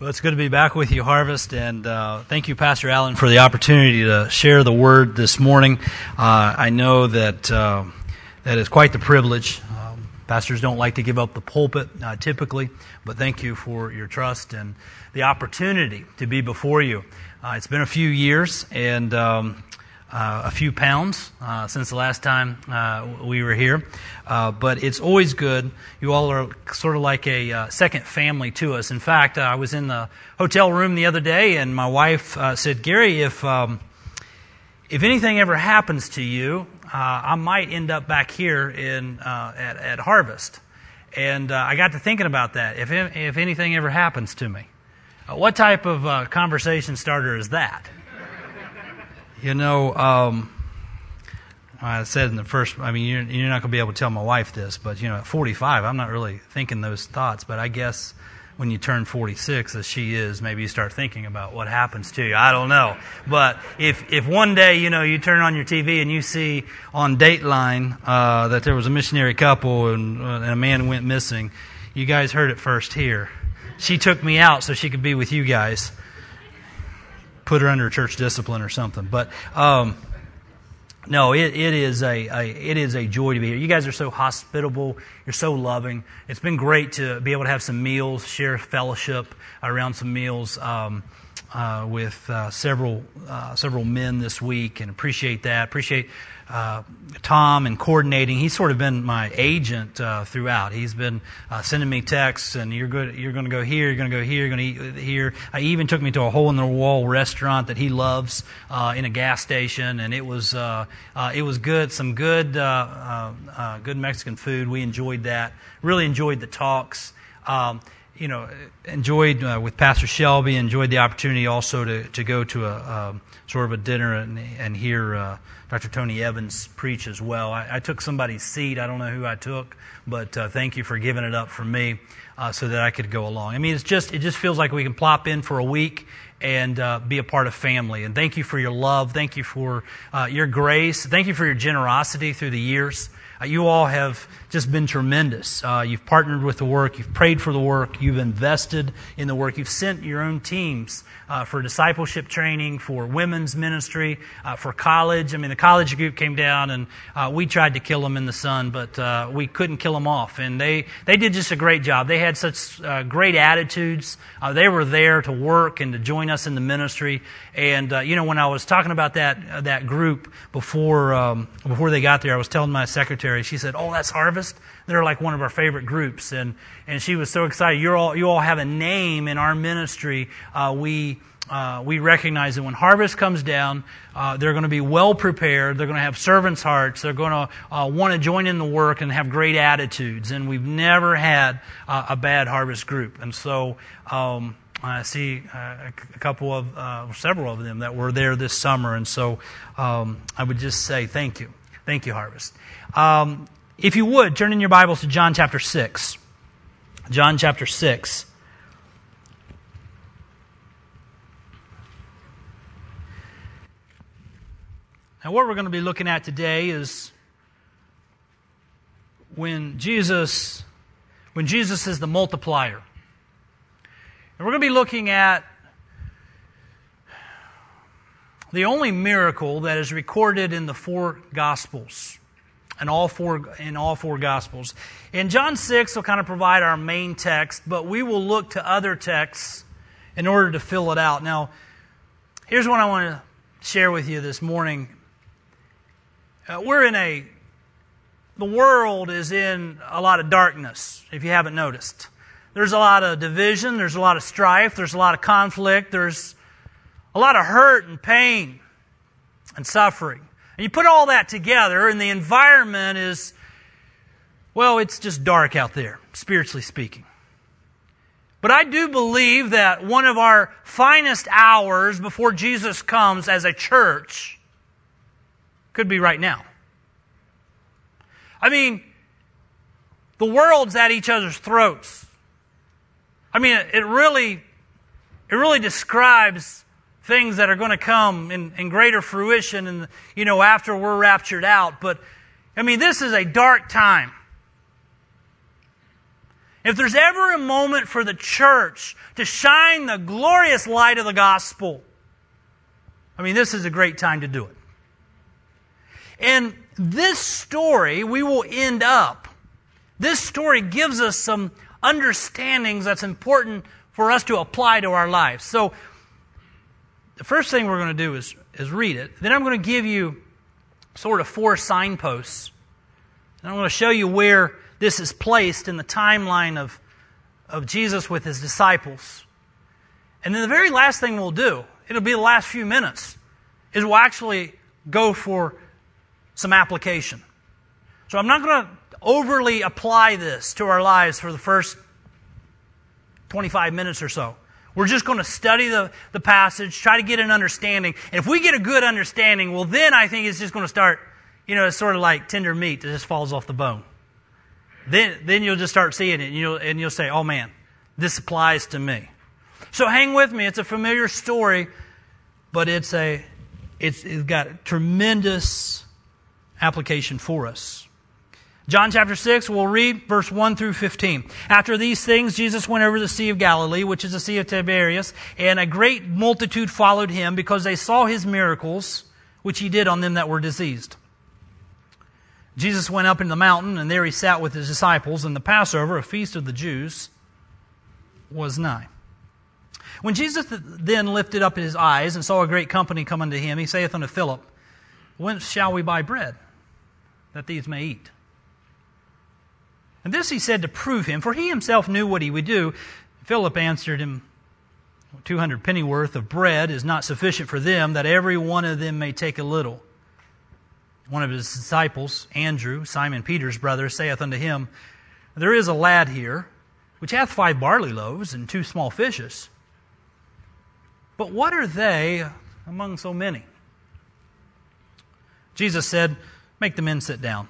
Well, it's good to be back with you, Harvest, and uh, thank you, Pastor Allen, for the opportunity to share the word this morning. Uh, I know that uh, that is quite the privilege. Um, pastors don't like to give up the pulpit uh, typically, but thank you for your trust and the opportunity to be before you. Uh, it's been a few years, and um, uh, a few pounds uh, since the last time uh, we were here. Uh, but it's always good. You all are sort of like a uh, second family to us. In fact, I was in the hotel room the other day, and my wife said, Gary, if, um, if anything ever happens to you, I might end up back here in, at, at Harvest. And I got to thinking about that. If, if anything ever happens to me, what type of conversation starter is that? You know, um, I said in the first, I mean, you're, you're not going to be able to tell my wife this, but, you know, at 45, I'm not really thinking those thoughts, but I guess when you turn 46, as she is, maybe you start thinking about what happens to you. I don't know. But if, if one day, you know, you turn on your TV and you see on Dateline uh, that there was a missionary couple and, uh, and a man went missing, you guys heard it first here. She took me out so she could be with you guys put her under church discipline or something. But um, no, it, it is a, a, it is a joy to be here. You guys are so hospitable. You're so loving. It's been great to be able to have some meals, share fellowship around some meals. Um, uh, with uh, several uh, several men this week, and appreciate that. Appreciate uh, Tom and coordinating. He's sort of been my agent uh, throughout. He's been uh, sending me texts, and you're good. You're going to go here. You're going to go here. You're going to eat here. I even took me to a hole in the wall restaurant that he loves uh, in a gas station, and it was uh, uh, it was good. Some good good Mexican food. We enjoyed that. Really enjoyed the talks. Um, you know, enjoyed uh, with Pastor Shelby, enjoyed the opportunity also to, to go to a, a sort of a dinner and, and hear uh, Dr. Tony Evans preach as well. I, I, took somebody's seat. I don't know who I took, but uh, thank you for giving it up for me uh, so that I could go along. I mean, it's just, it just feels like we can plop in for a week and uh, be a part of family. And thank you for your love. Thank you for uh, your grace. Thank you for your generosity through the years. You all have just been tremendous. Uh, you've partnered with the work, you've prayed for the work, you've invested in the work, you've sent your own teams uh, for discipleship training, for women's ministry, uh, for college. I mean, the college group came down and uh, we tried to kill them in the sun, but uh, we couldn't kill them off. And they, they did just a great job. They had such great attitudes. they were there to work and to join us in the ministry. And, you know, when I was talking about that, that group before, um, before they got there, I was telling my secretary, she said, Oh, that's Harvest harvest. They're like one of our favorite groups, and and she was so excited. You all you all have a name in our ministry. Uh, we. Uh, we recognize that when harvest comes down, uh, they're going to be well prepared. They're going to have servants' hearts. They're going to uh, want to join in the work and have great attitudes. And we've never had a bad harvest group. And so um, I see uh, a couple of, uh, several of them that were there this summer. And so um, I would just say thank you. Thank you, Harvest. Um, if you would, turn in your Bibles to John chapter 6. John chapter 6. Now, what we're going to be looking at today is when Jesus, when Jesus is the multiplier. And we're going to be looking at the only miracle that is recorded in the four Gospels in all four in all four gospels. In John 6 will kind of provide our main text, but we will look to other texts in order to fill it out. Now, here's what I want to share with you this morning. Uh, we're in a the world is in a lot of darkness, if you haven't noticed. There's a lot of division, there's a lot of strife, there's a lot of conflict, there's a lot of hurt and pain and suffering. And you put all that together, and the environment is, well, it's just dark out there, spiritually speaking. But I do believe that one of our finest hours before Jesus comes as a church could be right now. I mean, the world's at each other's throats. I mean, it really, it really describes things that are going to come in, in greater fruition and you know after we're raptured out but i mean this is a dark time If there's ever a moment for the church to shine the glorious light of the gospel, I mean, this is a great time to do it. And this story, we will end up, this story gives us some understandings that's important for us to apply to our lives. So, the first thing we're going to do is, is read it. Then I'm going to give you sort of four signposts. And I'm going to show you where this is placed in the timeline of, of Jesus with his disciples. And then the very last thing we'll do, it'll be the last few minutes, is we'll actually go for some application. So I'm not going to overly apply this to our lives for the first 25 minutes or so. We're just going to study the, the passage, try to get an understanding. And if we get a good understanding, well, then I think it's just going to start, you know, it's sort of like tender meat that just falls off the bone. Then, then you'll just start seeing it and you'll, and you'll say, oh man, this applies to me. So hang with me. It's a familiar story, but it's a, it's, it's got tremendous application for us. John chapter 6, we'll read verse 1 through 15. After these things, Jesus went over the Sea of Galilee, which is the Sea of Tiberias, and a great multitude followed him because they saw his miracles, which he did on them that were diseased. Jesus went up in the mountain, and there he sat with his disciples, and the Passover, a feast of the Jews, was nigh. When Jesus then lifted up his eyes and saw a great company come unto him, he saith unto Philip, Whence shall we buy bread, that these may eat? And this he said to prove him, for he himself knew what he would do. Philip answered him, 200 pennyworth of bread is not sufficient for them, that every one of them may take a little. One of his disciples, Andrew, Simon Peter's brother, saith unto him, There is a lad here, which hath five barley loaves and two small fishes. But what are they among so many? Jesus said, Make the men sit down.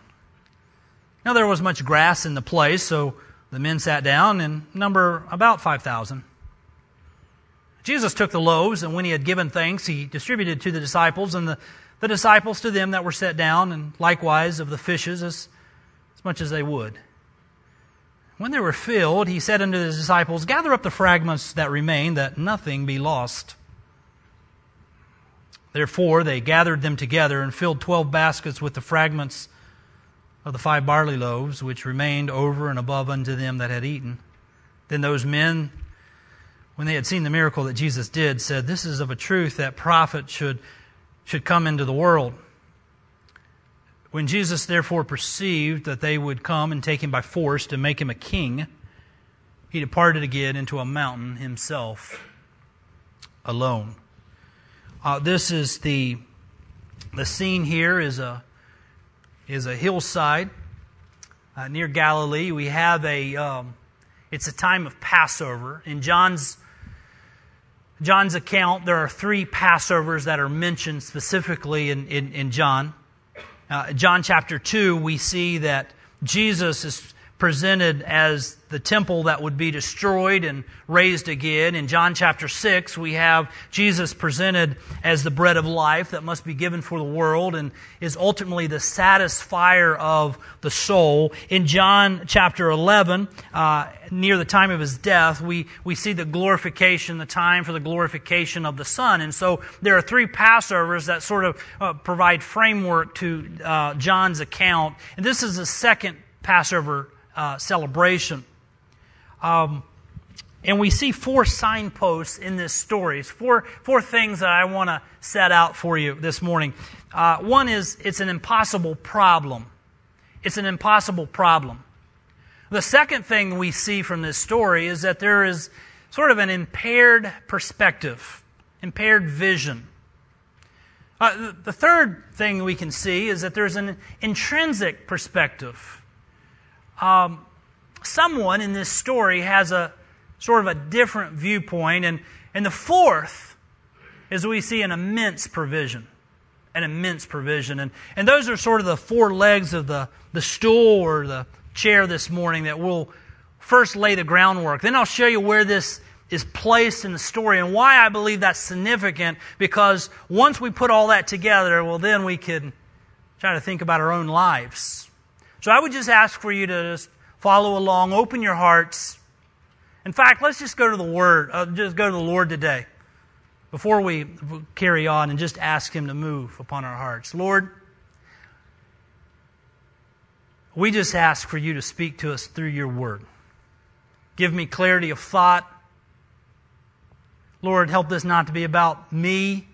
Now there was much grass in the place, so the men sat down and number about 5,000. Jesus took the loaves, and when he had given thanks, he distributed to the disciples, and the, the disciples to them that were set down, and likewise of the fishes as, as much as they would. When they were filled, he said unto his disciples, Gather up the fragments that remain, that nothing be lost. Therefore they gathered them together and filled twelve baskets with the fragments of the five barley loaves which remained over and above unto them that had eaten. Then those men, when they had seen the miracle that Jesus did, said, This is of a truth that prophet should, should come into the world. When Jesus therefore perceived that they would come and take him by force to make him a king, he departed again into a mountain himself alone. Uh, this is the the scene here is a is a hillside uh, near Galilee. We have a, um, it's a time of Passover. In John's, John's account, there are three Passovers that are mentioned specifically in, in, in John. Uh, John chapter 2, we see that Jesus is presented as the temple that would be destroyed and raised again. In John chapter 6, we have Jesus presented as the bread of life that must be given for the world and is ultimately the satisfier of the soul. In John chapter 11, uh, near the time of his death, we, we see the glorification, the time for the glorification of the Son. And so there are three Passovers that sort of uh, provide framework to uh, John's account. And this is the second Passover uh, celebration. Um, and we see four signposts in this story. It's four, four things that I want to set out for you this morning. Uh, one is it's an impossible problem. It's an impossible problem. The second thing we see from this story is that there is sort of an impaired perspective, impaired vision. Uh, the third thing we can see is that there's an intrinsic perspective. Um, someone in this story has a sort of a different viewpoint. And, and the fourth is we see an immense provision. An immense provision. And, and those are sort of the four legs of the, the stool or the chair this morning that will first lay the groundwork. Then I'll show you where this is placed in the story and why I believe that's significant because once we put all that together, well, then we can try to think about our own lives. So I would just ask for you to just follow along, open your hearts. In fact, let's just go to the Word, uh, just go to the Lord today before we carry on and just ask Him to move upon our hearts. Lord, we just ask for you to speak to us through your Word. Give me clarity of thought. Lord, help this not to be about me.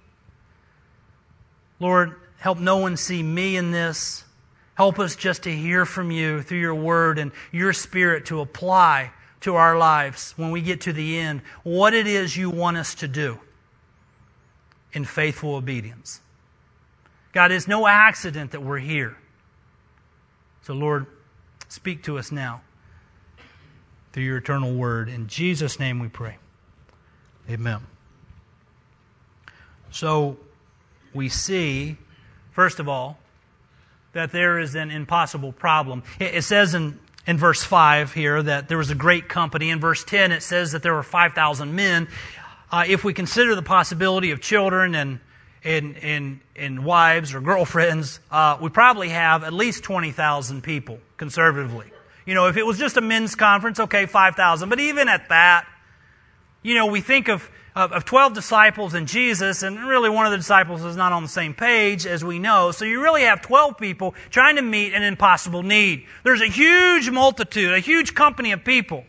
Lord, help no one see me in this. Help us just to hear from you through your word and your spirit to apply to our lives when we get to the end what it is you want us to do in faithful obedience. God, it's no accident that we're here. So, Lord, speak to us now through your eternal word. In Jesus' name we pray. Amen. So, we see, first of all, that there is an impossible problem. It says in, in verse 5 here that there was a great company. In verse 10, it says that there were 5,000 men. Uh, if we consider the possibility of children and, and, and, and wives or girlfriends, uh, we probably have at least 20,000 people, conservatively. You know, if it was just a men's conference, okay, 5,000. But even at that, you know, we think of of, of 12 disciples and Jesus, and really one of the disciples is not on the same page, as we know. So you really have 12 people trying to meet an impossible need. There's a huge multitude, a huge company of people.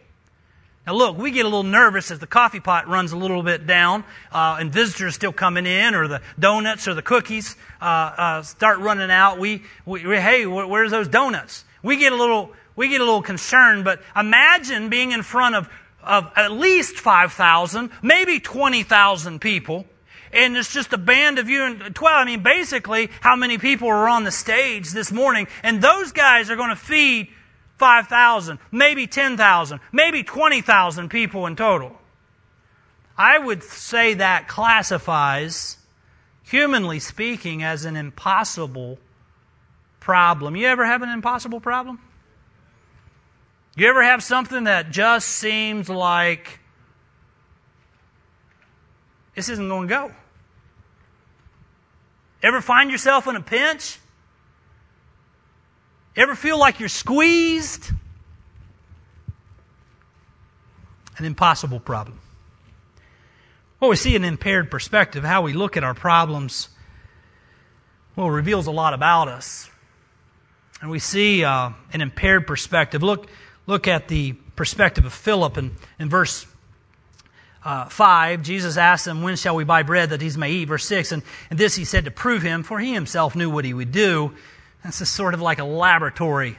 Now, look, we get a little nervous as the coffee pot runs a little bit down uh, and visitors still coming in, or the donuts or the cookies uh, uh, start running out. We, we, hey, where's those donuts? We get a little, we get a little concerned. But imagine being in front of of at least 5,000, maybe 20,000 people. And it's just a band of you and 12. I mean, basically, how many people are on the stage this morning? And those guys are going to feed 5,000, maybe 10,000, maybe 20,000 people in total. I would say that classifies, humanly speaking, as an impossible problem. You ever have an impossible problem? You ever have something that just seems like this isn't going to go? Ever find yourself in a pinch? Ever feel like you're squeezed? An impossible problem. Well, we see an impaired perspective, how we look at our problems, well, reveals a lot about us. And we see uh, an impaired perspective. Look, look at the perspective of Philip in, in verse uh, 5. Jesus asked him, When shall we buy bread that these may eat? Verse 6. And, and this he said to prove him, for he himself knew what he would do. This is sort of like a laboratory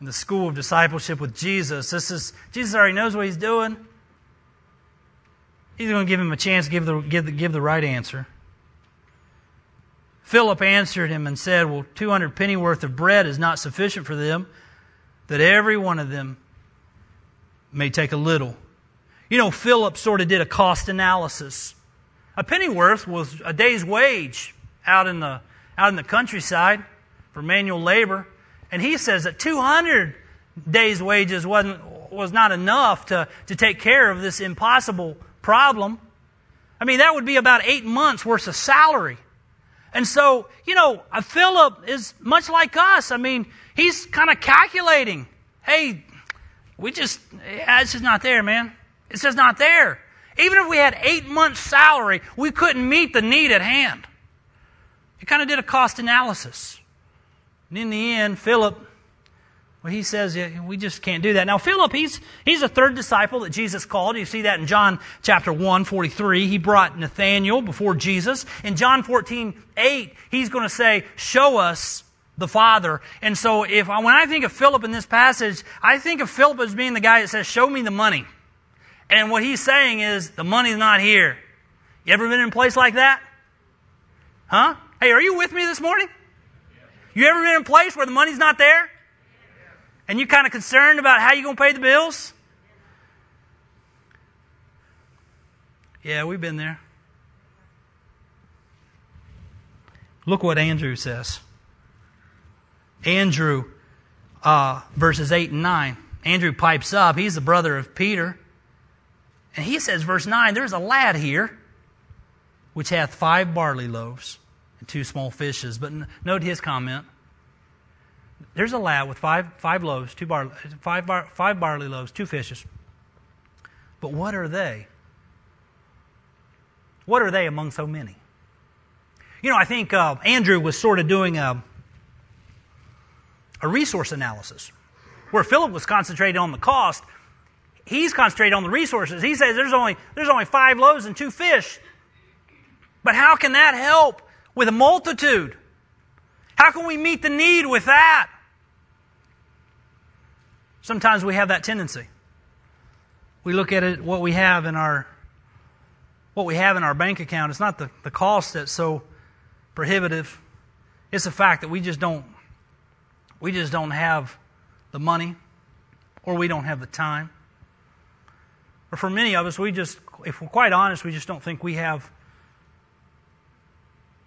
in the school of discipleship with Jesus. This is, Jesus already knows what he's doing. He's going to give him a chance to give the, give the, give the right answer. Philip answered him and said, Well, 200 pennyworth of bread is not sufficient for them that every one of them may take a little. You know, Philip sort of did a cost analysis. A pennyworth was a day's wage out in the, out in the countryside for manual labor. And he says that 200 days' wages wasn't, was not enough to, to take care of this impossible problem. I mean, that would be about eight months' worth of salary. And so, you know, Philip is much like us. I mean, he's kind of calculating. Hey, we just, yeah, it's just not there, man. It's just not there. Even if we had eight months' salary, we couldn't meet the need at hand. He kind of did a cost analysis. And in the end, Philip, well, he says, yeah, we just can't do that. Now, Philip, he's, he's a third disciple that Jesus called. You see that in John chapter 1, 43. He brought Nathanael before Jesus. In John 14, 8, he's going to say, show us the Father. And so if when I think of Philip in this passage, I think of Philip as being the guy that says, show me the money. And what he's saying is, the money's not here. You ever been in a place like that? Huh? Hey, are you with me this morning? You ever been in a place where the money's not there? And you're kind of concerned about how you're going to pay the bills? Yeah, we've been there. Look what Andrew says. Andrew, uh, verses 8 and 9. Andrew pipes up. He's the brother of Peter. And he says, verse 9, there's a lad here which hath five barley loaves and two small fishes. But note his comment. There's a lad with five, five loaves, two bar, five, bar, five barley loaves, two fishes. But what are they? What are they among so many? You know, I think uh, Andrew was sort of doing a, a resource analysis where Philip was concentrated on the cost. He's concentrated on the resources. He says there's only, there's only five loaves and two fish. But how can that help with a multitude? How can we meet the need with that? Sometimes we have that tendency. We look at it, what we have in our what we have in our bank account. It's not the, the cost that's so prohibitive. It's the fact that we just don't we just don't have the money or we don't have the time. Or for many of us, we just if we're quite honest, we just don't think we have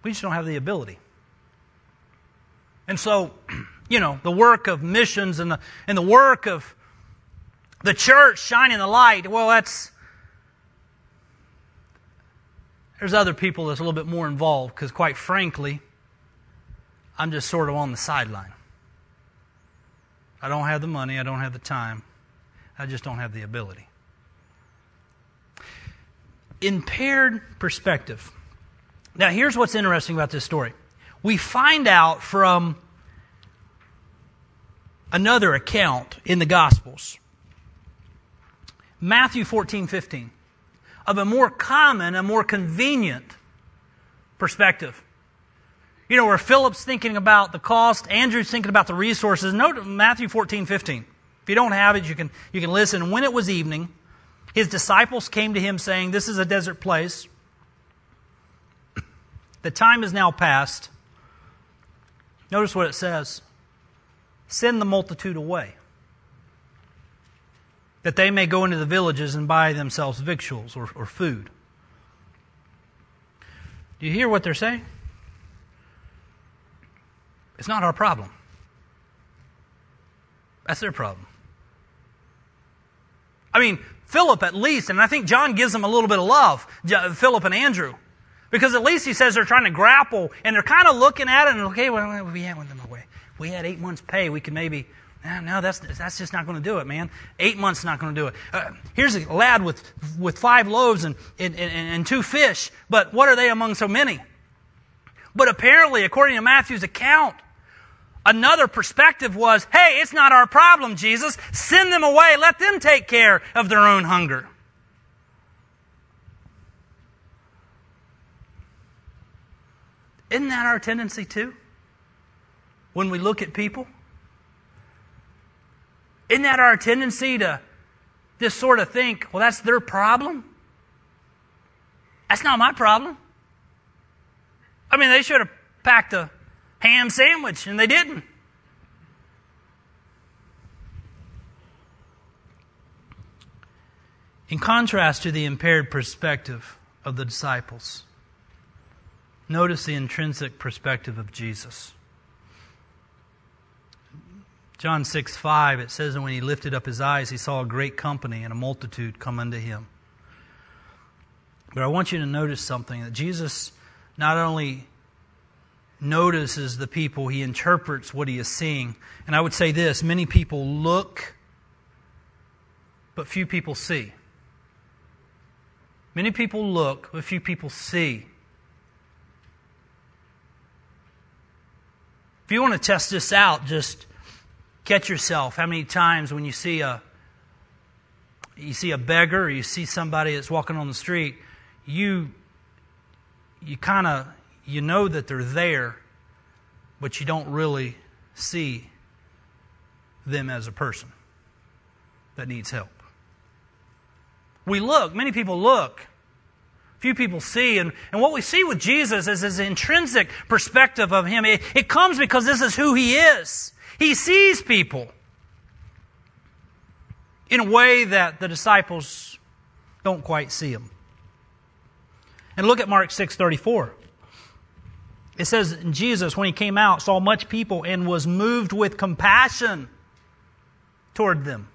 we just don't have the ability. And so, you know, the work of missions and the, and the work of the church shining the light, well, that's. There's other people that's a little bit more involved because, quite frankly, I'm just sort of on the sideline. I don't have the money, I don't have the time, I just don't have the ability. Impaired perspective. Now, here's what's interesting about this story. We find out from another account in the Gospels, Matthew 14, 15, of a more common, a more convenient perspective. You know, where Philip's thinking about the cost, Andrew's thinking about the resources. Note Matthew 14, 15. If you don't have it, you can, you can listen. When it was evening, his disciples came to him saying, This is a desert place the time is now past. Notice what it says send the multitude away, that they may go into the villages and buy themselves victuals or, or food. Do you hear what they're saying? It's not our problem. That's their problem. I mean, Philip at least, and I think John gives them a little bit of love, Philip and Andrew. Because at least he says they're trying to grapple and they're kind of looking at it and, okay, well, we had. We had eight months' pay. We could maybe, no, that's, that's just not going to do it, man. Eight months not going to do it. Uh, here's a lad with, with five loaves and, and, and, and two fish, but what are they among so many? But apparently, according to Matthew's account, Another perspective was, hey, it's not our problem, Jesus. Send them away. Let them take care of their own hunger. Isn't that our tendency too? When we look at people? Isn't that our tendency to just sort of think, well, that's their problem? That's not my problem. I mean, they should have packed a ham sandwich, and they didn't. In contrast to the impaired perspective of the disciples, Notice the intrinsic perspective of Jesus. John 6 5, it says, And when he lifted up his eyes, he saw a great company and a multitude come unto him. But I want you to notice something that Jesus not only notices the people, he interprets what he is seeing. And I would say this many people look, but few people see. Many people look, but few people see. If you want to test this out, just catch yourself. How many times when you see a you see a beggar or you see somebody that's walking on the street, you you kind of you know that they're there, but you don't really see them as a person that needs help. We look, many people look, few people see. And, and what we see with Jesus is his intrinsic perspective of him. It, it comes because this is who he is. He sees people in a way that the disciples don't quite see him. And look at Mark 6:34. It says Jesus when he came out saw much people and was moved with compassion toward them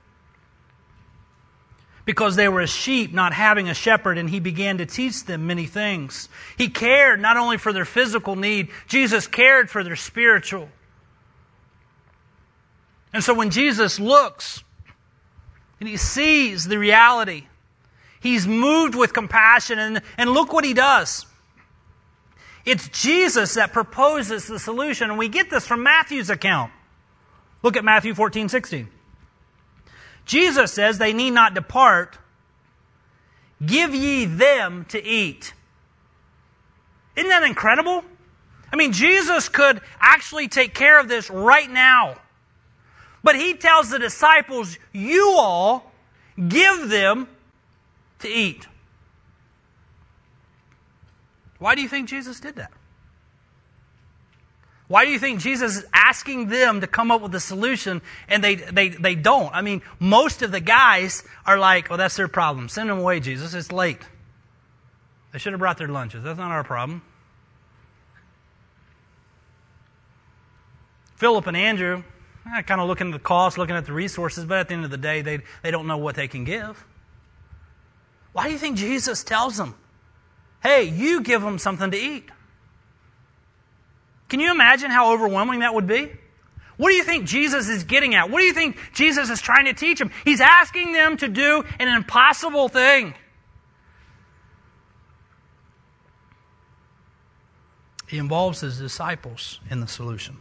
because they were as sheep not having a shepherd, and he began to teach them many things. He cared not only for their physical need, Jesus cared for their spiritual. And so when Jesus looks and he sees the reality, he's moved with compassion, and, and look what he does. It's Jesus that proposes the solution, and we get this from Matthew's account. Look at Matthew 14, 16. Jesus says they need not depart. Give ye them to eat. Isn't that incredible? I mean, Jesus could actually take care of this right now. But he tells the disciples, You all give them to eat. Why do you think Jesus did that? Why do you think Jesus is asking them to come up with a solution and they, they, they don't? I mean, most of the guys are like, well, that's their problem. Send them away, Jesus. It's late. They should have brought their lunches. That's not our problem. Philip and Andrew, eh, kind of looking at the cost, looking at the resources, but at the end of the day, they, they don't know what they can give. Why do you think Jesus tells them, hey, you give them something to eat? Can you imagine how overwhelming that would be? What do you think Jesus is getting at? What do you think Jesus is trying to teach them? He's asking them to do an impossible thing. He involves his disciples in the solution.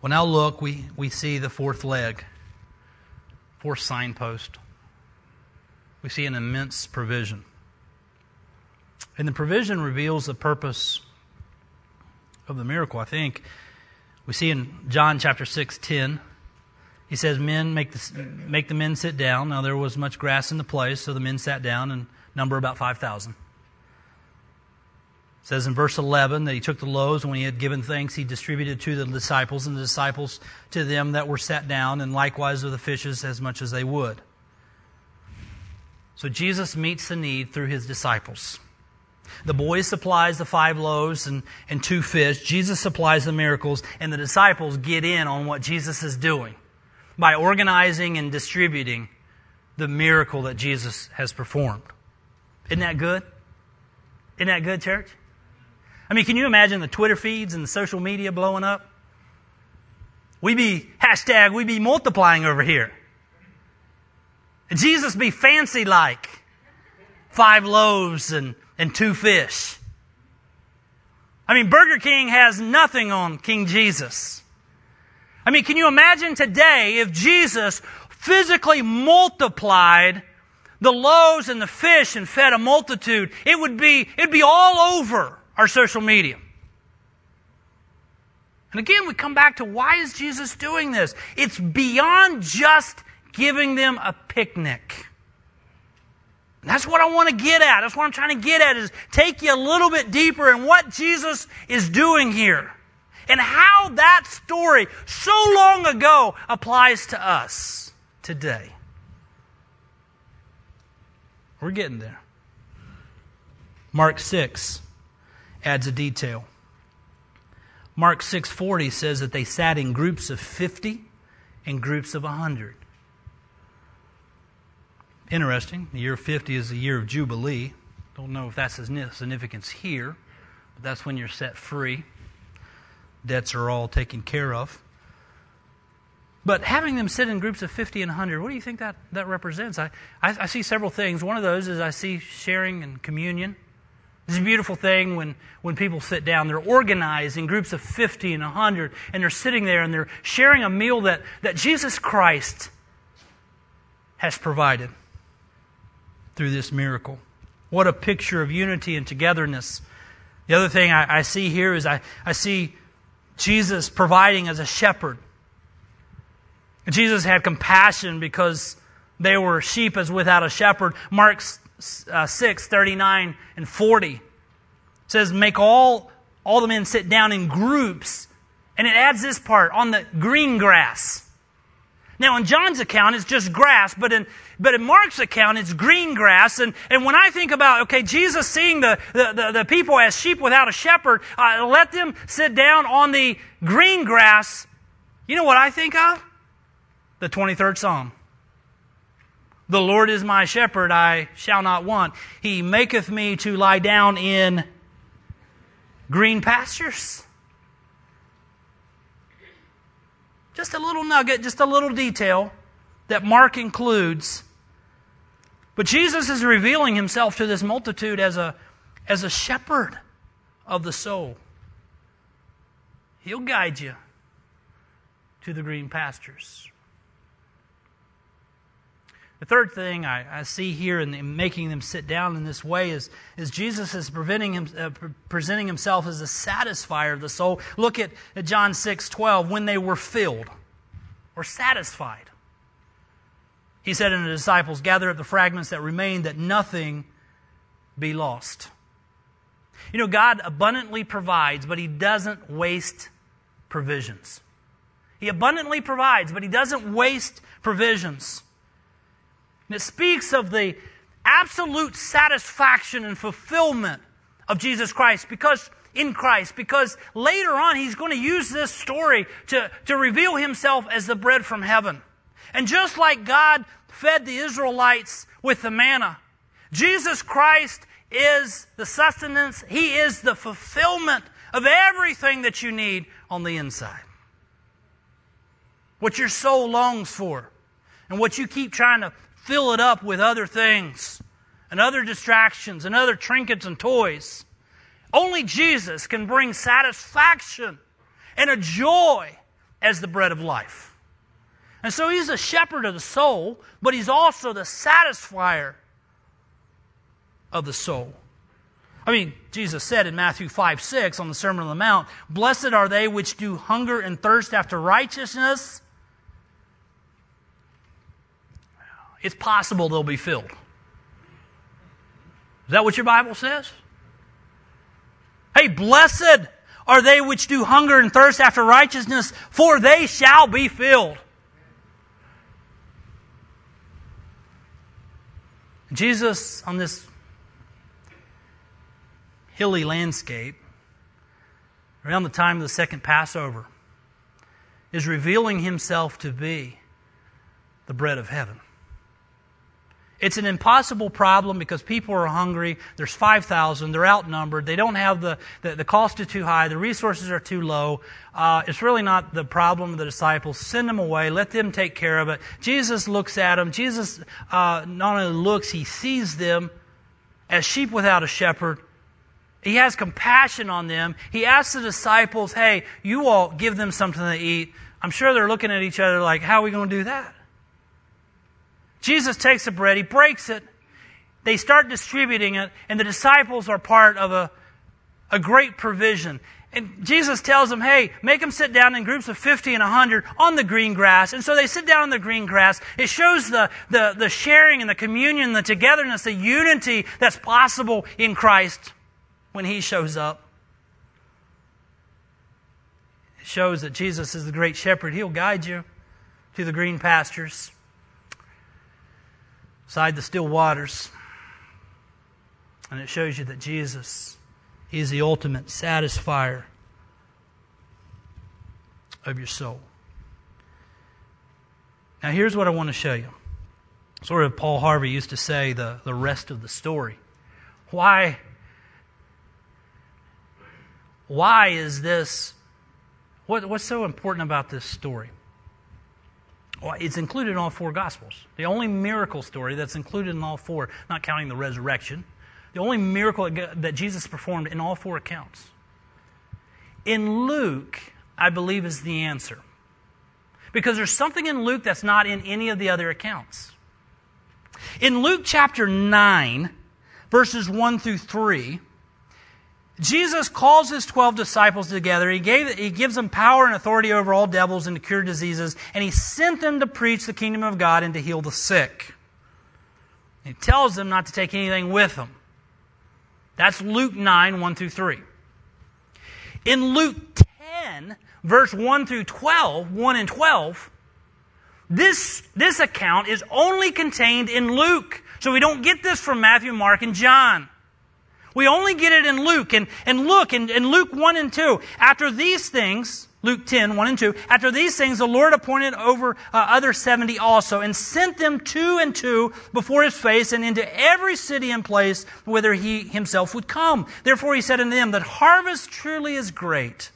Well, now look, we, we see the fourth leg, fourth signpost. We see an immense provision. And the provision reveals the purpose of the miracle, I think. We see in John chapter 6, 10, he says, Men, make the, make the men sit down. Now there was much grass in the place, so the men sat down and number about 5,000. It says in verse 11 that he took the loaves, and when he had given thanks, he distributed to the disciples, and the disciples to them that were sat down, and likewise of the fishes as much as they would. So Jesus meets the need through his disciples. The boy supplies the five loaves and, and two fish. Jesus supplies the miracles, and the disciples get in on what Jesus is doing by organizing and distributing the miracle that Jesus has performed. Isn't that good? Isn't that good, church? I mean, can you imagine the Twitter feeds and the social media blowing up? We be, hashtag, we be multiplying over here. Jesus be fancy like. Five loaves and, and two fish. I mean, Burger King has nothing on King Jesus. I mean, can you imagine today if Jesus physically multiplied the loaves and the fish and fed a multitude? It would be, it'd be all over our social media. And again, we come back to why is Jesus doing this? It's beyond just giving them a picnic. And that's what I want to get at. That's what I'm trying to get at is take you a little bit deeper in what Jesus is doing here and how that story so long ago applies to us today. We're getting there. Mark 6 adds a detail. Mark 6:40 says that they sat in groups of 50 and groups of 100. Interesting. The year 50 is the year of Jubilee. Don't know if that's significance here, but that's when you're set free. Debts are all taken care of. But having them sit in groups of 50 and 100, what do you think that, that represents? I, I, I see several things. One of those is I see sharing and communion. It's a beautiful thing when, when people sit down. They're organized in groups of 50 and 100, and they're sitting there and they're sharing a meal that, that Jesus Christ has provided through this miracle. What a picture of unity and togetherness. The other thing I, I see here is I, I see Jesus providing as a shepherd. Jesus had compassion because they were sheep as without a shepherd. Mark uh, 6, 39 and 40 says, Make all, all the men sit down in groups. And it adds this part on the green grass. Now, in John's account, it's just grass, but in, but in Mark's account, it's green grass. And, and when I think about, okay, Jesus seeing the, the, the, the people as sheep without a shepherd, uh, let them sit down on the green grass, you know what I think of? The 23rd Psalm. The Lord is my shepherd, I shall not want. He maketh me to lie down in green pastures. Just a little nugget, just a little detail that Mark includes. But Jesus is revealing himself to this multitude as a, as a shepherd of the soul. He'll guide you to the green pastures. The third thing I, I see here in, in, making them sit down in this way is, is Jesus is him, uh, presenting himself as a satisfier of the soul. Look at, at John 6 12. When they were filled or satisfied, he said unto the disciples, Gather up the fragments that remain, that nothing be lost. You know, God abundantly provides, but He doesn't waste provisions. He abundantly provides, but He doesn't waste provisions. And it speaks of the absolute satisfaction and fulfillment of Jesus Christ because in Christ because later on he's going to use this story to, to reveal himself as the bread from heaven. And just like God fed the Israelites with the manna, Jesus Christ is the sustenance, he is the fulfillment of everything that you need on the inside. What your soul longs for and what you keep trying to fill it up with other things and other distractions and other trinkets and toys. Only Jesus can bring satisfaction and a joy as the bread of life. And so he's a shepherd of the soul, but he's also the satisfier of the soul. I mean, Jesus said in Matthew 5 6 on the Sermon on the Mount, Blessed are they which do hunger and thirst after righteousness, it's possible they'll be filled. Is that what your Bible says? Hey, blessed are they which do hunger and thirst after righteousness, for they shall be filled. Jesus, on this hilly landscape, around the time of the second Passover, is revealing himself to be the bread of heaven. It's an impossible problem because people are hungry. There's 5,000. They're outnumbered. They don't have the, the, the cost is too high. The resources are too low. Uh, it's really not the problem of the disciples. Send them away. Let them take care of it. Jesus looks at them. Jesus uh, not only looks, he sees them as sheep without a shepherd. He has compassion on them. He asks the disciples, hey, you all give them something to eat. I'm sure they're looking at each other like, how are we going to do that? Jesus takes the bread, he breaks it, they start distributing it, and the disciples are part of a, a great provision. And Jesus tells them, hey, make them sit down in groups of 50 and 100 on the green grass. And so they sit down on the green grass. It shows the, the, the sharing and the communion, the togetherness, the unity that's possible in Christ when He shows up. It shows that Jesus is the great shepherd. He'll guide you to the green pastures beside the still waters. And it shows you that Jesus is the ultimate satisfier of your soul. Now, here's what I want to show you. Sort of Paul Harvey used to say the, the rest of the story. Why, why is this? What, what's so important about this story? It's included in all four Gospels. The only miracle story that's included in all four, not counting the resurrection, the only miracle that Jesus performed in all four accounts. In Luke, I believe, is the answer. Because there's something in Luke that's not in any of the other accounts. In Luke chapter 9, verses 1 through 3, Jesus calls his 12 disciples together. He, gave, he gives them power and authority over all devils and to cure diseases, and he sent them to preach the kingdom of God and to heal the sick. He tells them not to take anything with them. That's Luke 9, 1 through 3. In Luke 10, verse 1 through 12, 1 and 12, this, this account is only contained in Luke. So we don't get this from Matthew, Mark, and John. We only get it in Luke. And, and look, in, in Luke 1 and 2, after these things, Luke 10, 1 and 2, after these things, the Lord appointed over uh, other 70 also, and sent them two and two before his face, and into every city and place whither he himself would come. Therefore he said unto them, That harvest truly is great,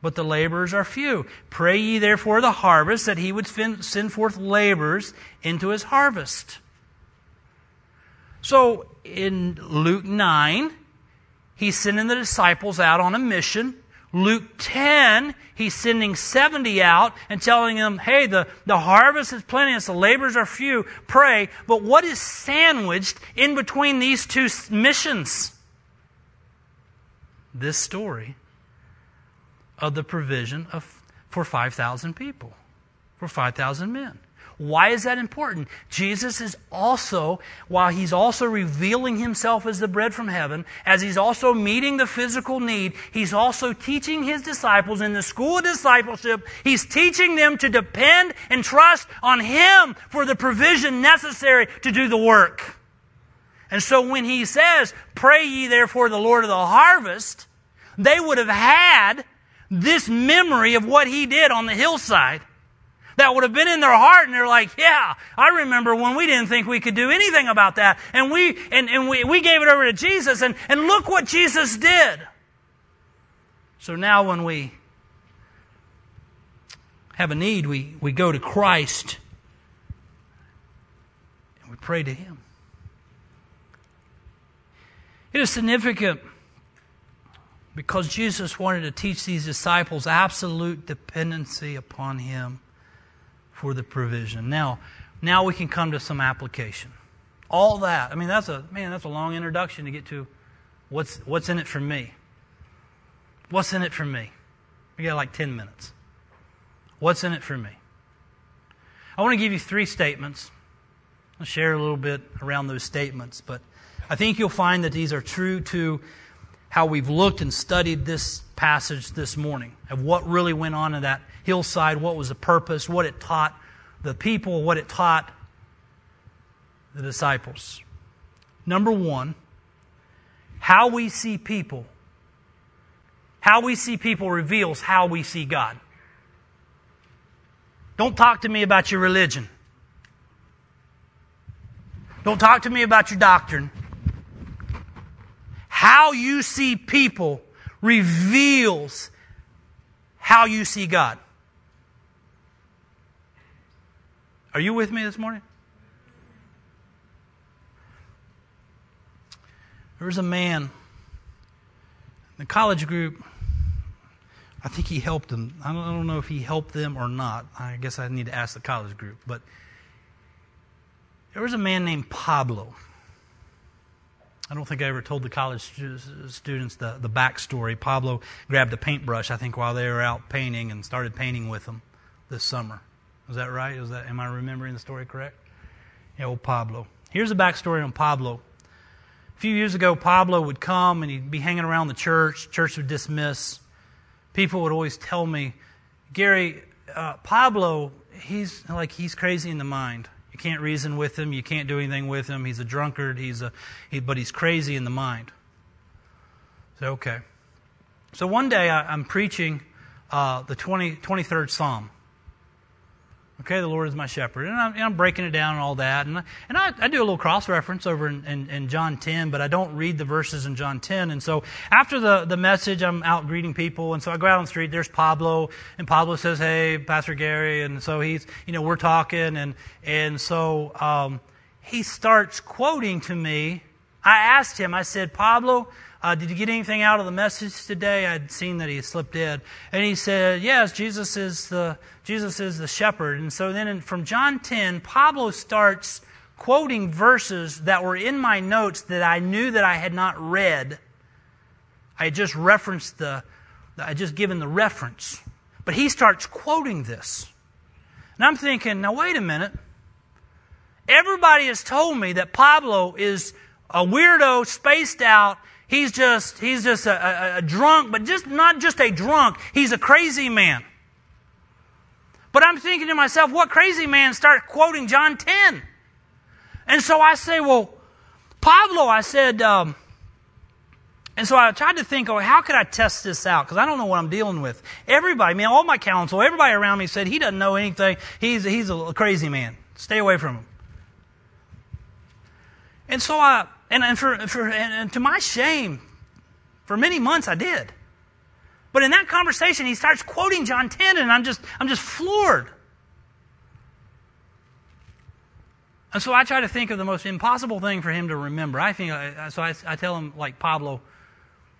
but the laborers are few. Pray ye therefore the harvest that he would send forth laborers into his harvest. So in Luke 9, he's sending the disciples out on a mission. Luke 10, he's sending 70 out and telling them, hey, the, the harvest is plenteous, the laborers are few, pray. But what is sandwiched in between these two missions? This story of the provision of, for 5,000 people, for 5,000 men. Why is that important? Jesus is also, while he's also revealing himself as the bread from heaven, as he's also meeting the physical need, he's also teaching his disciples in the school of discipleship, he's teaching them to depend and trust on him for the provision necessary to do the work. And so when he says, Pray ye therefore the Lord of the harvest, they would have had this memory of what he did on the hillside that would have been in their heart and they're like, yeah, I remember when we didn't think we could do anything about that. And we, and, and we, we gave it over to Jesus and, and look what Jesus did. So now when we have a need, we, we go to Christ and we pray to Him. It is significant because Jesus wanted to teach these disciples absolute dependency upon Him for the provision. Now, now we can come to some application. All that. I mean, that's a man. That's a long introduction to get to what's what's in it for me. What's in it for me? We got like ten minutes. What's in it for me? I want to give you three statements. I'll share a little bit around those statements, but I think you'll find that these are true to how we've looked and studied this passage this morning of what really went on in that hillside, what was the purpose, what it taught the people, what it taught the disciples. Number one, how we see people. How we see people reveals how we see God. Don't talk to me about your religion. Don't talk to me about your doctrine. How you see people reveals how you see God. Are you with me this morning? There was a man in the college group. I think he helped them. I don't, I don't know if he helped them or not. I guess I need to ask the college group. But there was a man named Pablo. I don't think I ever told the college students the, the backstory. Pablo grabbed a paintbrush, I think, while they were out painting and started painting with them this summer. Was that right? Was that, am I remembering the story correct? Yeah, old Pablo. Here's the backstory on Pablo. A few years ago, Pablo would come and he'd be hanging around the church. Church would dismiss. People would always tell me, Gary, uh, Pablo, he's like he's crazy in the mind. You can't reason with him. You can't do anything with him. He's a drunkard. He's a, he, but he's crazy in the mind. So, okay. So one day I, am preaching uh, the 20, 23rd Psalm. Okay, the Lord is my shepherd. And I'm, and I'm breaking it down and all that. And, I, and I, I do a little cross reference over in, in, in, John 10, but I don't read the verses in John 10. And so after the, the message, I'm out greeting people. And so I go out on the street. There's Pablo. And Pablo says, Hey, Pastor Gary. And so he's, you know, we're talking. And, and so um, he starts quoting to me. I asked him, I said, Pablo, uh, did you get anything out of the message today? I'd seen that he had slipped dead. And he said, Yes, Jesus is the, Jesus is the shepherd. And so then in, from John 10, Pablo starts quoting verses that were in my notes that I knew that I had not read. I had just referenced the, I had just given the reference. But he starts quoting this. And I'm thinking, now wait a minute. Everybody has told me that Pablo is a weirdo, spaced out, He's just, he's just a, a, a drunk, but just not just a drunk. He's a crazy man. But I'm thinking to myself, what crazy man start quoting John 10? And so I say, well, Pablo, I said, um, and so I tried to think, oh, how could I test this out? Because I don't know what I'm dealing with. Everybody, I mean, all my counsel, everybody around me said he doesn't know anything. He's, he's a crazy man. Stay away from him. And so I, and, and, for, for, and to my shame, for many months I did. But in that conversation, he starts quoting John 10, and I'm just, I'm just floored. And so I try to think of the most impossible thing for him to remember. I think, uh, so I, I tell him, like Pablo,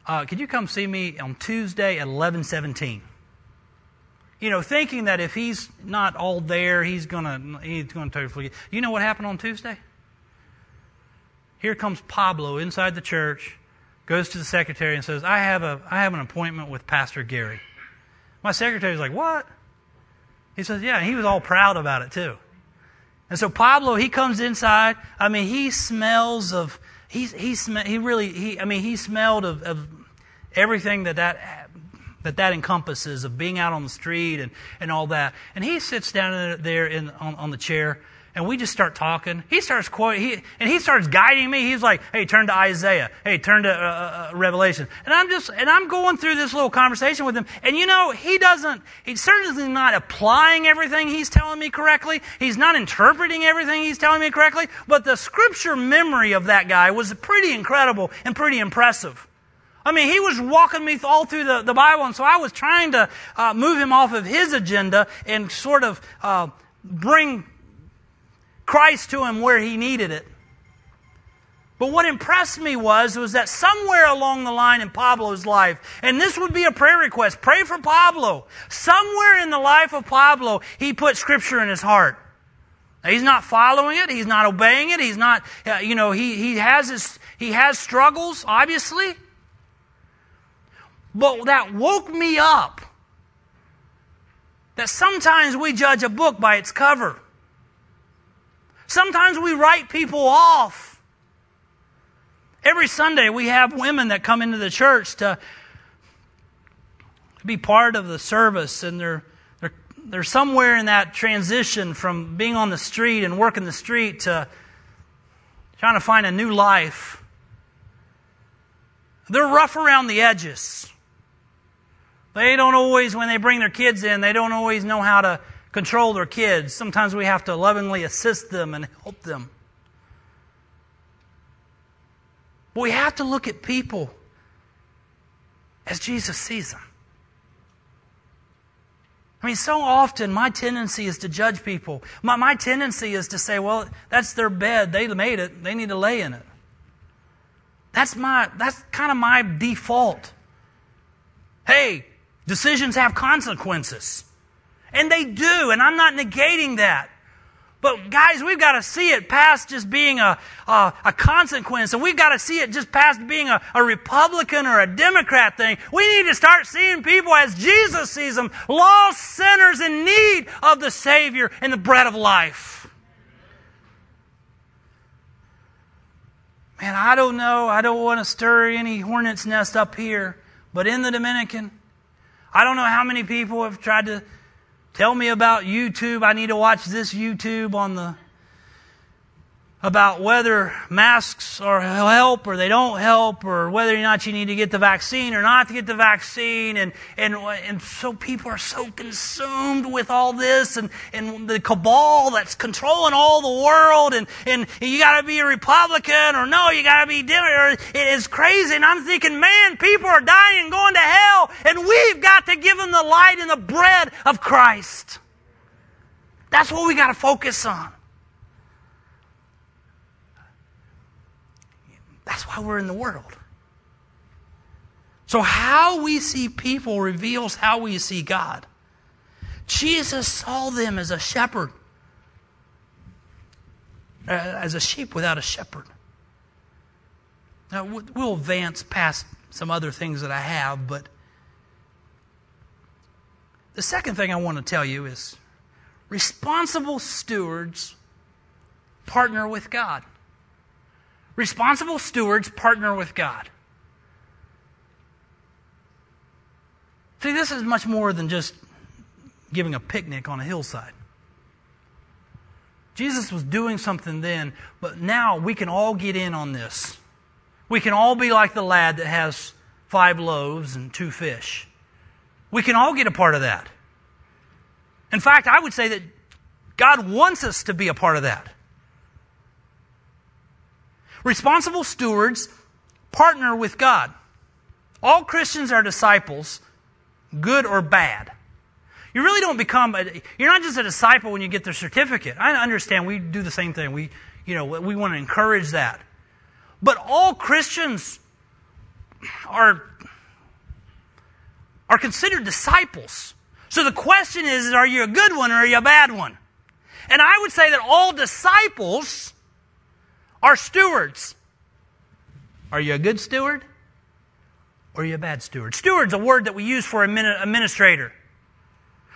uh, could you come see me on Tuesday at 1117? You know, thinking that if he's not all there, he's gonna he's gonna totally forget. You know what happened on Tuesday? Here comes Pablo inside the church, goes to the secretary and says, "I have a I have an appointment with Pastor Gary." My secretary's like, "What?" He says, "Yeah." And he was all proud about it too. And so Pablo, he comes inside. I mean, he smells of he he sm- he really he I mean he smelled of, of everything that that that that encompasses of being out on the street and, and all that. And he sits down there in, on, on the chair and we just start talking. He starts quoting, he, and he starts guiding me. He's like, "Hey, turn to Isaiah. Hey, turn to uh, uh, uh, Revelation." And I'm just, and I'm going through this little conversation with him. And you know, he doesn't. He's certainly not applying everything he's telling me correctly. He's not interpreting everything he's telling me correctly. But the scripture memory of that guy was pretty incredible and pretty impressive. I mean, he was walking me all through the, the Bible, and so I was trying to uh, move him off of his agenda and sort of uh, bring Christ to him where he needed it. But what impressed me was, was that somewhere along the line in Pablo's life, and this would be a prayer request, pray for Pablo. Somewhere in the life of Pablo, he put scripture in his heart. he's not following it. He's not obeying it. He's not, uh, you know, he, he has his, he has struggles, obviously. But that woke me up. That sometimes we judge a book by its cover. Sometimes we write people off. Every Sunday we have women that come into the church to be part of the service and they're they're, they're somewhere in that transition from being on the street and working the street to trying to find a new life. They're rough around the edges. They don't always, when they bring their kids in, they don't always know how to control their kids. Sometimes we have to lovingly assist them and help them. But we have to look at people as Jesus sees them. I mean, so often my tendency is to judge people. My, my tendency is to say, well, that's their bed. They made it. They need to lay in it. That's my, that's kind of my default. Hey, Decisions have consequences. And they do, and I'm not negating that. But guys, we've got to see it past just being a, a, a consequence, and we've got to see it just past being a, a Republican or a Democrat thing. We need to start seeing people as Jesus sees them, lost sinners in need of the Savior and the bread of life. Man, I don't know. I don't want to stir any hornet's nest up here, but in the Dominican, I don't know how many people have tried to tell me about YouTube. I need to watch this YouTube on the about whether masks are help or they don't help or whether or not you need to get the vaccine or not to get the vaccine. And and and so people are so consumed with all this and and the cabal that's controlling all the world. And and you got to be a republican or no you got to be Democrat it is crazy. And I'm thinking man people are dying and going to hell and we've got to give them the light and the bread of Christ that's what we got to focus on That's why we're in the world. So, how we see people reveals how we see God. Jesus saw them as a shepherd, uh, as a sheep without a shepherd. Now, we'll advance past some other things that I have, but the second thing I want to tell you is responsible stewards partner with God. Responsible stewards partner with God. See, this is much more than just giving a picnic on a hillside. Jesus was doing something then, but now we can all get in on this. We can all be like the lad that has five loaves and two fish. We can all get a part of that. In fact, I would say that God wants us to be a part of that. Responsible stewards partner with God. All Christians are disciples good or bad. You really don't become, a, you're not just a disciple when you get the certificate. I understand we do the same thing. We, you know, we want to encourage that. But all Christians are, are considered disciples. So the question is, are you a good one or are you a bad one? And I would say that all disciples are stewards. Are you a good steward? Or are you a bad steward? Steward's a word that we use for an administrator.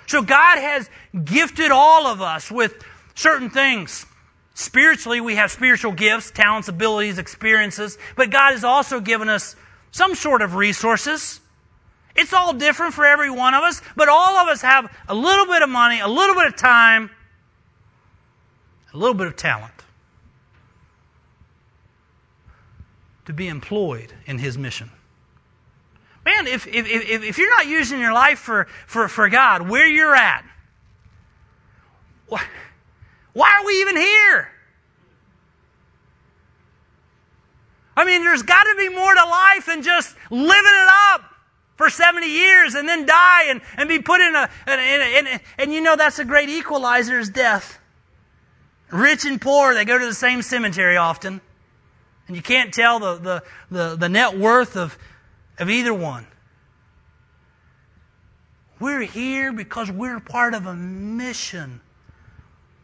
So God has gifted all of us with certain things. Spiritually, we have spiritual gifts, talents, abilities, experiences, but God has also given us some sort of resources. It's all different for every one of us, but all of us have a little bit of money, a little bit of time, a little bit of talent to be employed in His mission. Man, if, if, if, if you're not using your life for, for, for God, where you're at, why, why are we even here? I mean, there's got to be more to life than just living it up for 70 years and then die and, and be put in a, in a, in a, and you know that's a great equalizer is death. Rich and poor, they go to the same cemetery often. And you can't tell the, the, the, the net worth of, of either one. We're here because we're part of a mission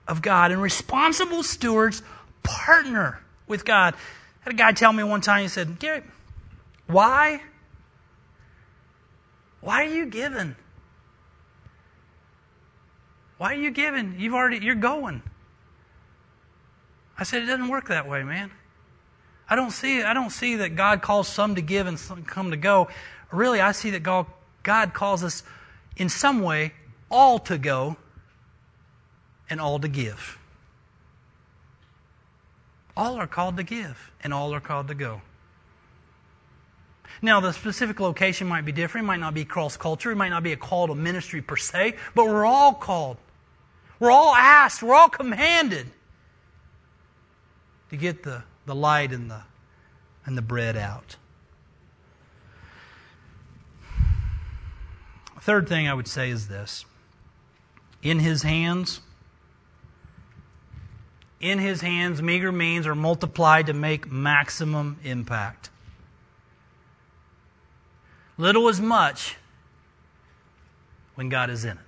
of God. And responsible stewards partner with God. I had a guy tell me one time, he said, Gary, why? Why are you giving? Why are you giving? You've already you're going. I said, it doesn't work that way, man. I don't see, I don't see that God calls some to give and some come to go. Really, I see that God, God calls us in some way all to go and all to give. All are called to give and all are called to go. Now, the specific location might be different. It might not be cross culture. It might not be a call to ministry per se, but we're all called. We're all asked. We're all commanded to get the the light and the, and the bread out. Third thing I would say is this in his hands, in his hands, meager means are multiplied to make maximum impact. Little is much when God is in it.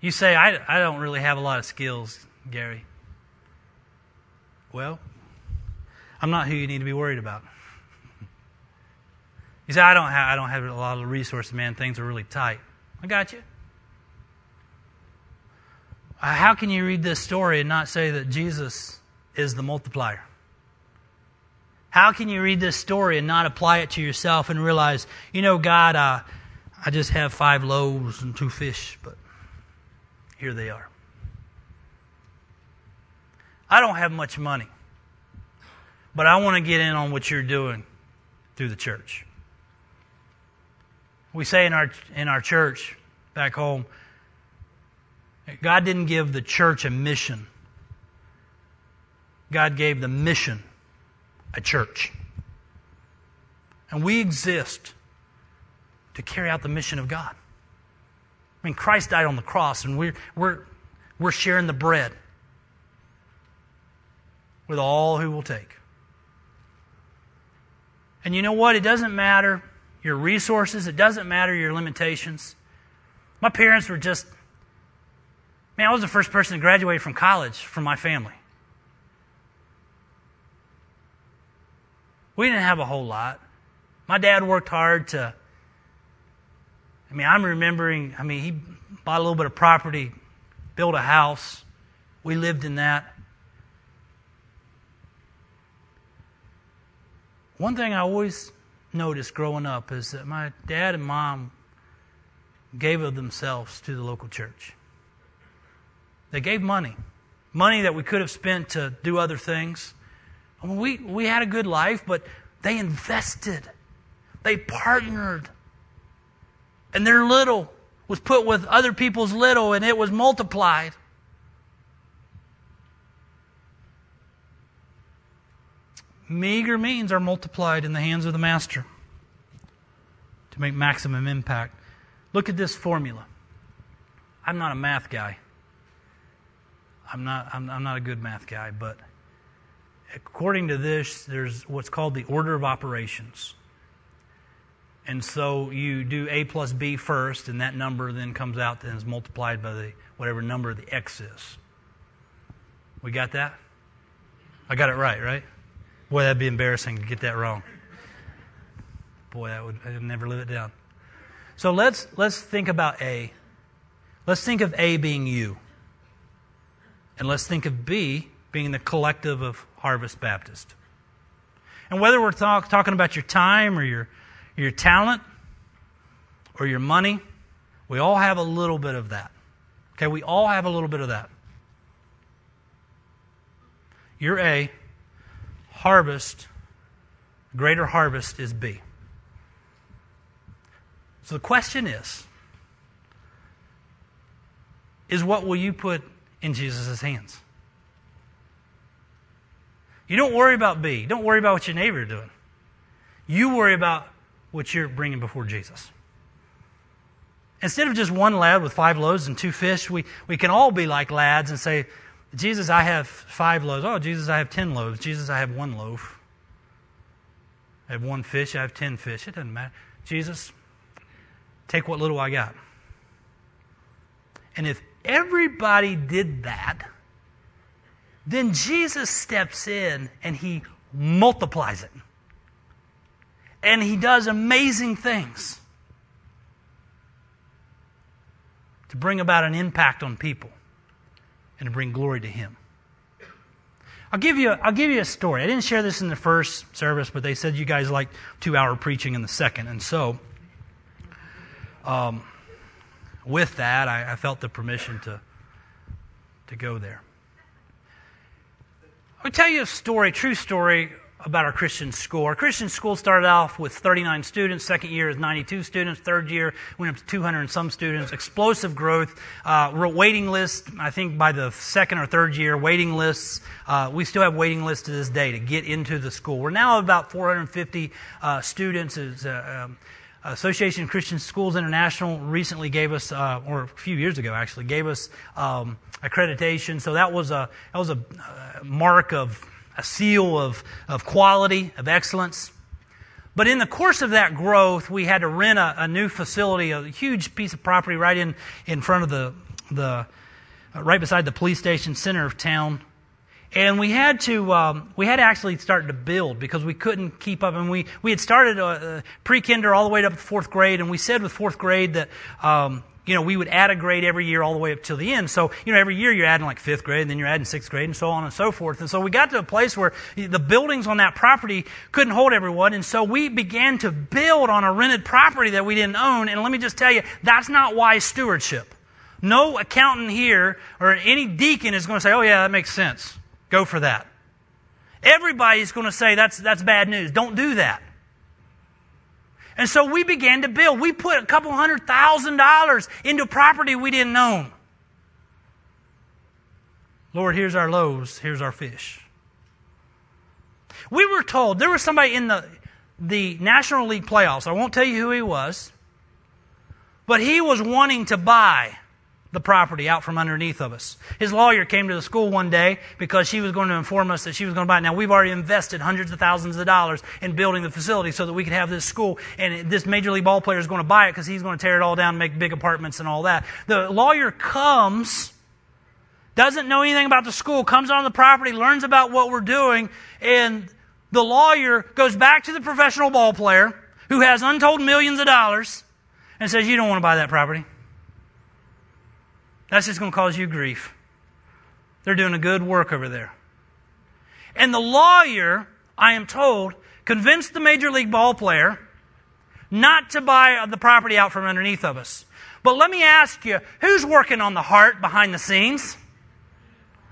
You say, I, I don't really have a lot of skills, Gary. Well, I'm not who you need to be worried about. You say, I don't have, I don't have a lot of resources, man. Things are really tight. I got you. Uh, how can you read this story and not say that Jesus is the multiplier? How can you read this story and not apply it to yourself and realize, you know, God, uh, I just have five loaves and two fish, but here they are. I don't have much money, but I want to get in on what you're doing through the church. We say in our, in our church back home, God didn't give the church a mission. God gave the mission a church. And we exist to carry out the mission of God. I mean, Christ died on the cross, and we're, we're, we're sharing the bread with all who will take. And you know what? It doesn't matter your resources, it doesn't matter your limitations. My parents were just, man, I was the first person to graduate from college from my family. We didn't have a whole lot. My dad worked hard to, I mean, I'm remembering, I mean, he bought a little bit of property, built a house. We lived in that. One thing I always noticed growing up is that my dad and mom gave of themselves to the local church. They gave money, money that we could have spent to do other things. I mean, we, we had a good life, but they invested, they partnered. And their little was put with other people's little, and it was multiplied. meager means are multiplied in the hands of the master to make maximum impact. Look at this formula. I'm not a math guy. I'm not, I'm, I'm not a good math guy, but according to this, there's what's called the order of operations. And so you do a plus b first, and that number then comes out and is multiplied by the whatever number the x is. We got that? I got it right, right? Boy, that'd be embarrassing to get that wrong. Boy, that would I'd never live it down. So let's let's think about A. Let's think of A being you. And let's think of B being the collective of Harvest Baptist. And whether we're talk, talking about your time or your, your talent or your money, we all have a little bit of that. Okay, we all have a little bit of that. You're A, harvest, greater harvest is B. So the question is is what will you put in Jesus' hands? You don't worry about B. Don't worry about what your neighbor is doing. You worry about what you're bringing before Jesus. Instead of just one lad with five loaves and two fish, we, we can all be like lads and say, Jesus, I have five loaves. Oh, Jesus, I have ten loaves. Jesus, I have one loaf. I have one fish. I have ten fish. It doesn't matter. Jesus, take what little I got. And if everybody did that, then Jesus steps in and he multiplies it. And he does amazing things to bring about an impact on people and to bring glory to him. I'll give you, I'll give you a story. I didn't share this in the first service, but they said you guys like two hour preaching in the second. And so, um, with that, I, I felt the permission to, to go there. I'll tell you a story, a true story about our Christian school. Our Christian school started off with 39 students. Second year is 92 students. Third year went up to 200 and some students. Explosive growth. Uh, waiting list. I think by the second or third year, waiting lists. Uh, we still have waiting lists to this day to get into the school. We're now about 450 uh, students. Is, uh, um, Association of Christian Schools International recently gave us, uh, or a few years ago actually, gave us um, accreditation. So that was a that was a mark of a seal of of quality of excellence. But in the course of that growth, we had to rent a, a new facility, a huge piece of property right in in front of the the right beside the police station center of town and we had to um, we had to actually start to build because we couldn't keep up. And we we had started uh, pre-kinder all the way up to fourth grade. And we said with fourth grade that um, you know we would add a grade every year all the way up till the end. So you know every year you're adding like fifth grade and then you're adding sixth grade and so on and so forth. And so we got to a place where the buildings on that property couldn't hold everyone. And so we began to build on a rented property that we didn't own. And let me just tell you that's not wise stewardship. No accountant here or any deacon is going to say oh yeah that makes sense Go for that. Everybody's going to say that's, that's bad news. Don't do that. And so we began to build. We put a couple hundred thousand dollars into property we didn't own. Lord, here's our loaves, here's our fish. We were told there was somebody in the, the National League playoffs. I won't tell you who he was, but he was wanting to buy the property out from underneath of us. His lawyer came to the school one day because she was going to inform us that she was going to buy it. Now, we've already invested hundreds of thousands of dollars in building the facility so that we could have this school, and this major league ball player is going to buy it because he's going to tear it all down and make big apartments and all that. The lawyer comes, doesn't know anything about the school, comes on the property, learns about what we're doing, and the lawyer goes back to the professional ball player who has untold millions of dollars and says, You don't want to buy that property. That's just going to cause you grief. They're doing a good work over there. And the lawyer, I am told, convinced the major league ball player not to buy the property out from underneath of us. But let me ask you, who's working on the heart behind the scenes?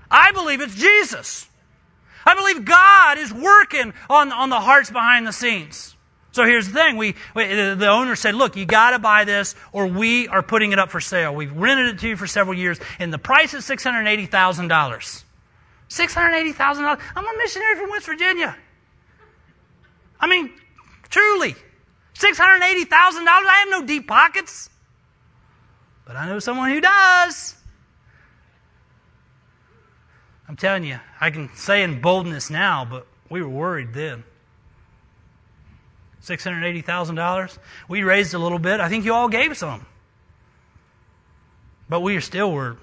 I believe it's Jesus. I believe God is working on, on the hearts behind the scenes. So here's the thing. We, we the owner said, look, you gotta buy this or we are putting it up for sale. We've rented it to you for several years and the price is $680,000. $680,000. I'm a missionary from West Virginia. I mean, truly. $680,000. I have no deep pockets. But I know someone who does. I'm telling you, I can say in boldness now, but we were worried then. $680,000. We raised a little bit. I think you all gave some. But we still were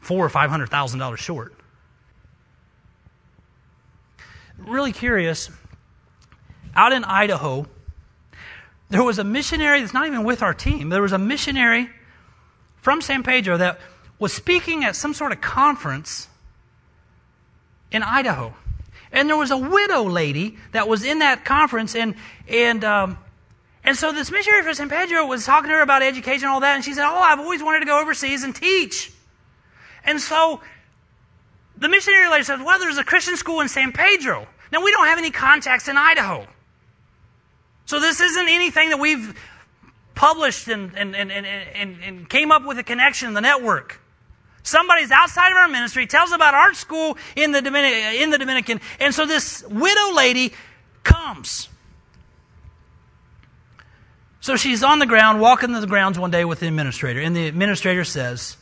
four or five hundred thousand dollars short. Really curious. Out in Idaho, there was a missionary that's not even with our team. There was a missionary from San Pedro that was speaking at some sort of conference in Idaho. And there was a widow lady that was in that conference, and, and, um, and so this missionary from San Pedro was talking to her about education and all that, and she said, Oh, I've always wanted to go overseas and teach. And so the missionary lady said, Well, there's a Christian school in San Pedro. Now, we don't have any contacts in Idaho. So this isn't anything that we've published and, and, and, and, and came up with a connection in the network. Somebody's outside of our ministry tells about our school in the, Dominican, in the Dominican. And so this widow lady comes. So she's on the ground, walking the grounds one day with the administrator. And the administrator says,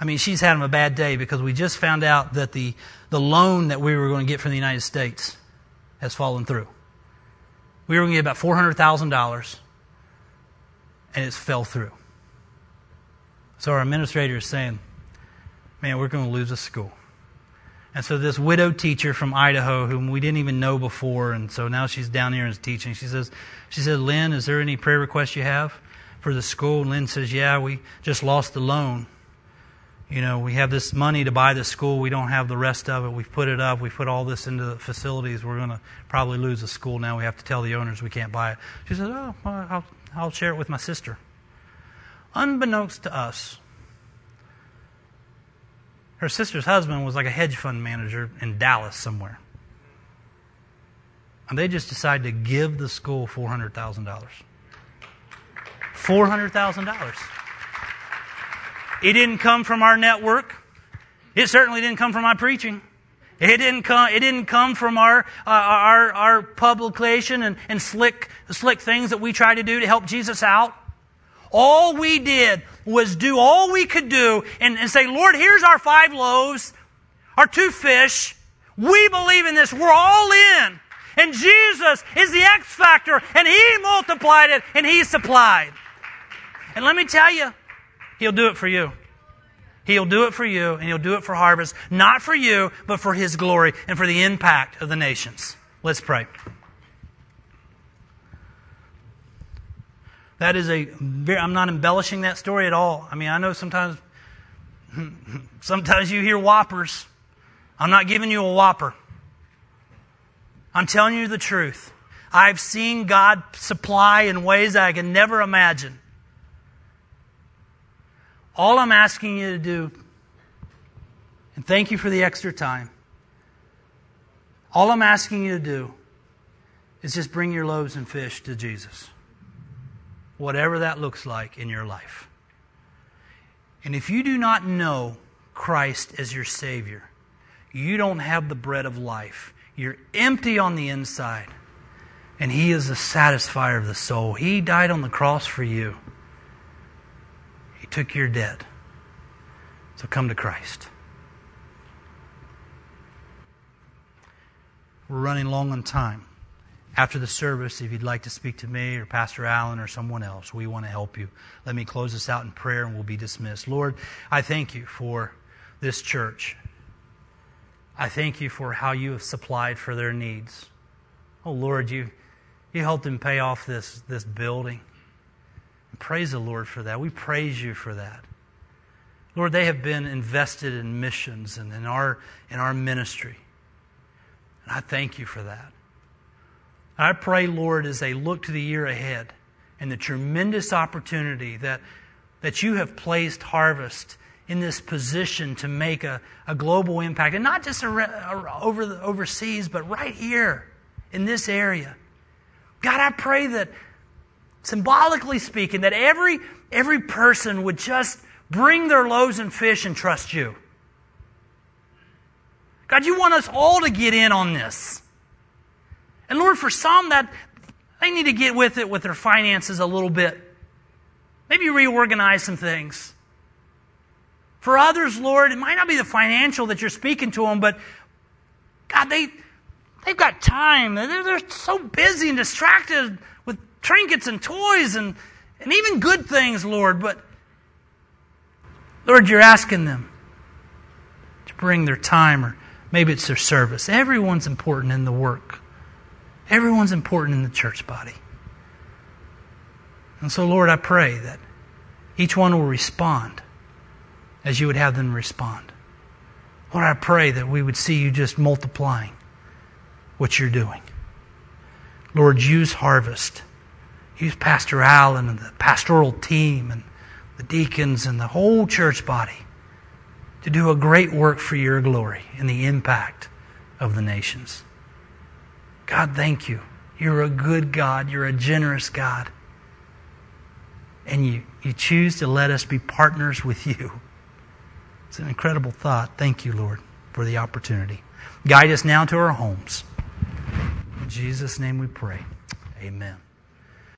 I mean, she's having a bad day because we just found out that the, the loan that we were going to get from the United States has fallen through. We were going to get about $400,000, and it's fell through. So our administrator is saying, man, we're going to lose a school. And so this widow teacher from Idaho, whom we didn't even know before, and so now she's down here and teaching. She says, she said, Lynn, is there any prayer requests you have for the school? And Lynn says, yeah, we just lost the loan. You know, we have this money to buy the school. We don't have the rest of it. We've put it up. We've put all this into the facilities. We're going to probably lose the school now. We have to tell the owners we can't buy it. She said, oh, well, I'll, I'll share it with my sister. Unbeknownst to us, her sister's husband was like a hedge fund manager in Dallas somewhere. And they just decided to give the school $400,000. $400,000. It didn't come from our network. It certainly didn't come from my preaching. It didn't come, it didn't come from our, uh, our, our publication and, and slick, slick things that we try to do to help Jesus out. All we did was do all we could do and, and say, Lord, here's our five loaves, our two fish. We believe in this. We're all in. And Jesus is the X factor, and He multiplied it, and He supplied. And let me tell you, He'll do it for you. He'll do it for you, and He'll do it for harvest, not for you, but for His glory and for the impact of the nations. Let's pray. That is a very, I'm not embellishing that story at all. I mean, I know sometimes, sometimes you hear whoppers. I'm not giving you a whopper. I'm telling you the truth. I've seen God supply in ways I can never imagine. All I'm asking you to do, and thank you for the extra time, all I'm asking you to do is just bring your loaves and fish to Jesus whatever that looks like in your life. And if you do not know Christ as your Savior, you don't have the bread of life. You're empty on the inside. And He is the satisfier of the soul. He died on the cross for you, He took your debt. So come to Christ. We're running long on time after the service, if you'd like to speak to me or Pastor Allen or someone else, we want to help you. Let me close this out in prayer and we'll be dismissed. Lord, I thank you for this church. I thank you for how you have supplied for their needs. Oh Lord, you, you helped them pay off this, this building. Praise the Lord for that. We praise you for that. Lord, they have been invested in missions and in our, in our ministry. And I thank you for that. I pray, Lord, as they look to the year ahead and the tremendous opportunity that, that you have placed Harvest in this position to make a, a global impact, and not just over the, overseas, but right here in this area. God, I pray that, symbolically speaking, that every, every person would just bring their loaves and fish and trust you. God, you want us all to get in on this. And Lord, for some that they need to get with it with their finances a little bit. Maybe reorganize some things. For others, Lord, it might not be the financial that you're speaking to them, but God, they, they've got time. They're, they're so busy and distracted with trinkets and toys and, and even good things, Lord. But, Lord, you're asking them to bring their time, or maybe it's their service. Everyone's important in the work, everyone's important in the church body. And so, Lord, I pray that each one will respond as you would have them respond. Lord, I pray that we would see you just multiplying what you're doing. Lord, use Harvest. Use Pastor Allen and the pastoral team and the deacons and the whole church body to do a great work for your glory and the impact of the nations. God, thank you. You're a good God. You're a generous God. And you, you choose to let us be partners with you. It's an incredible thought. Thank you, Lord, for the opportunity. Guide us now to our homes. In Jesus' name we pray. Amen.